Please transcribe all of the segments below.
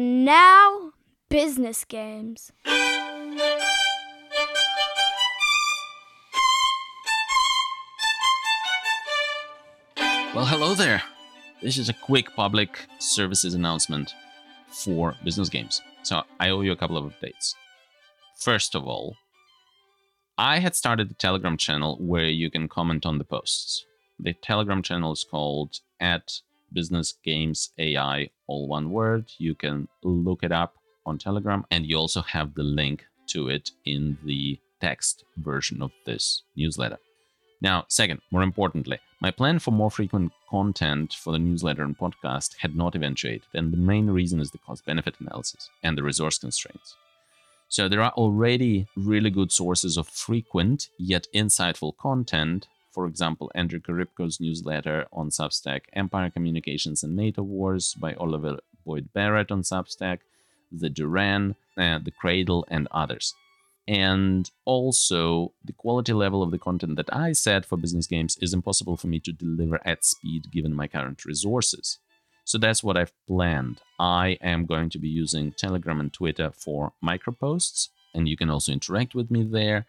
And now, business games. Well, hello there. This is a quick public services announcement for business games. So I owe you a couple of updates. First of all, I had started a Telegram channel where you can comment on the posts. The Telegram channel is called at Business Games AI, all one word. You can look it up on Telegram, and you also have the link to it in the text version of this newsletter. Now, second, more importantly, my plan for more frequent content for the newsletter and podcast had not eventuated, and the main reason is the cost benefit analysis and the resource constraints. So, there are already really good sources of frequent yet insightful content. For example, Andrew Korybko's newsletter on Substack, Empire Communications and NATO Wars by Oliver Boyd Barrett on Substack, The Duran, uh, The Cradle, and others and also the quality level of the content that I set for business games is impossible for me to deliver at speed given my current resources. So that's what I've planned. I am going to be using Telegram and Twitter for microposts, and you can also interact with me there.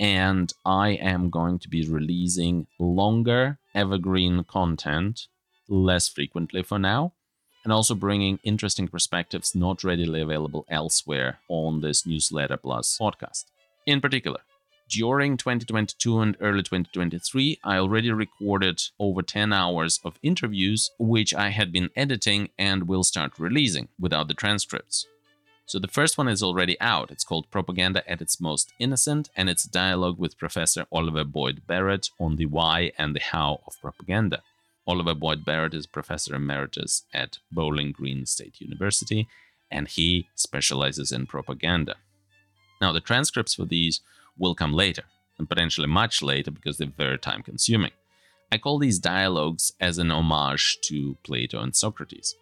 And I am going to be releasing longer evergreen content less frequently for now and also bringing interesting perspectives not readily available elsewhere on this newsletter plus podcast. In particular, during 2022 and early 2023, I already recorded over 10 hours of interviews, which I had been editing and will start releasing without the transcripts. So the first one is already out. It's called Propaganda at its Most Innocent, and it's a dialogue with Professor Oliver Boyd Barrett on the why and the how of propaganda. Oliver Boyd Barrett is professor emeritus at Bowling Green State University, and he specializes in propaganda. Now, the transcripts for these will come later, and potentially much later because they're very time consuming. I call these dialogues as an homage to Plato and Socrates.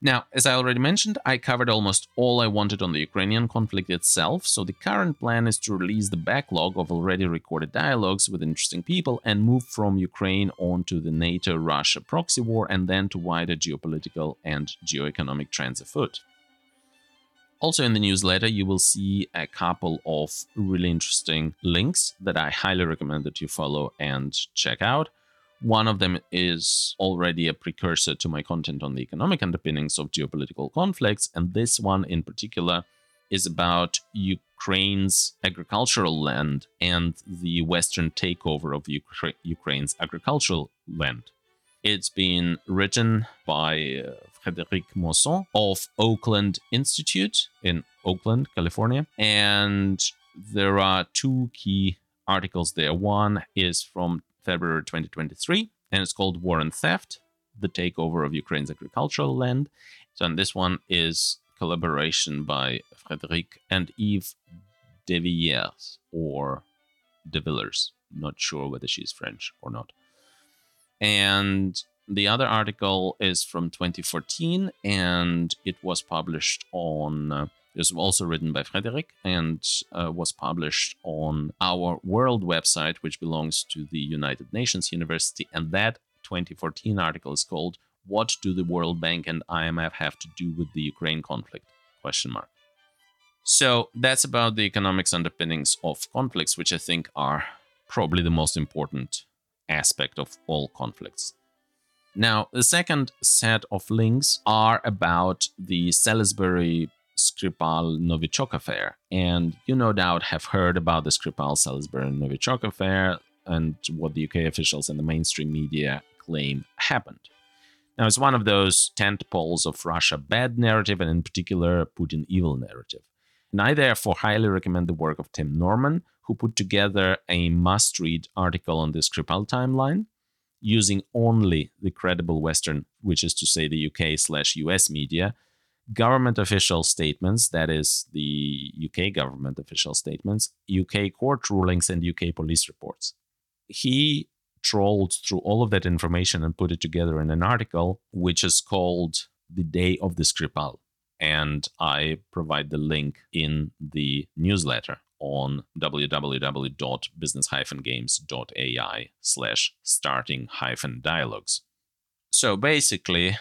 Now, as I already mentioned, I covered almost all I wanted on the Ukrainian conflict itself, so the current plan is to release the backlog of already recorded dialogues with interesting people and move from Ukraine on to the NATO Russia proxy war and then to wider geopolitical and geoeconomic trends afoot. Also, in the newsletter, you will see a couple of really interesting links that I highly recommend that you follow and check out. One of them is already a precursor to my content on the economic underpinnings of geopolitical conflicts, and this one in particular is about Ukraine's agricultural land and the Western takeover of Ukra- Ukraine's agricultural land. It's been written by uh, Frédéric Mousseau of Oakland Institute in Oakland, California. And there are two key articles there. One is from February 2023, and it's called War and Theft The Takeover of Ukraine's Agricultural Land. So, and this one is collaboration by Frédéric and Eve Devillers or De Villers. Not sure whether she's French or not. And the other article is from 2014 and it was published on was also written by Frederick and uh, was published on our world website, which belongs to the United Nations University. And that 2014 article is called "What Do the World Bank and IMF Have to Do with the Ukraine Conflict?" Question mark. So that's about the economics underpinnings of conflicts, which I think are probably the most important aspect of all conflicts. Now, the second set of links are about the Salisbury Skripal Novichok affair. And you no doubt have heard about the Skripal Salisbury Novichok affair and what the UK officials and the mainstream media claim happened. Now, it's one of those tent poles of Russia bad narrative and, in particular, Putin evil narrative. And I therefore highly recommend the work of Tim Norman, who put together a must read article on the Skripal timeline using only the credible Western, which is to say the UK slash US media, government official statements, that is, the UK government official statements, UK court rulings, and UK police reports. He trolled through all of that information and put it together in an article, which is called The Day of the Skripal. And I provide the link in the newsletter on www.business-games.ai slash starting-dialogues. So basically,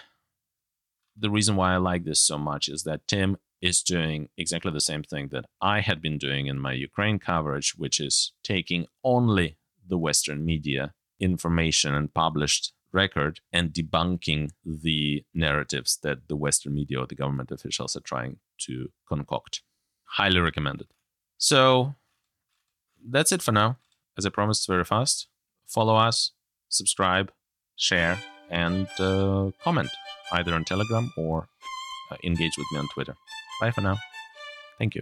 the reason why I like this so much is that Tim is doing exactly the same thing that I had been doing in my Ukraine coverage, which is taking only the Western media information and published record and debunking the narratives that the Western media or the government officials are trying to concoct. Highly recommended. So that's it for now. As I promised, very fast. Follow us, subscribe, share, and uh, comment either on Telegram or uh, engage with me on Twitter. Bye for now. Thank you.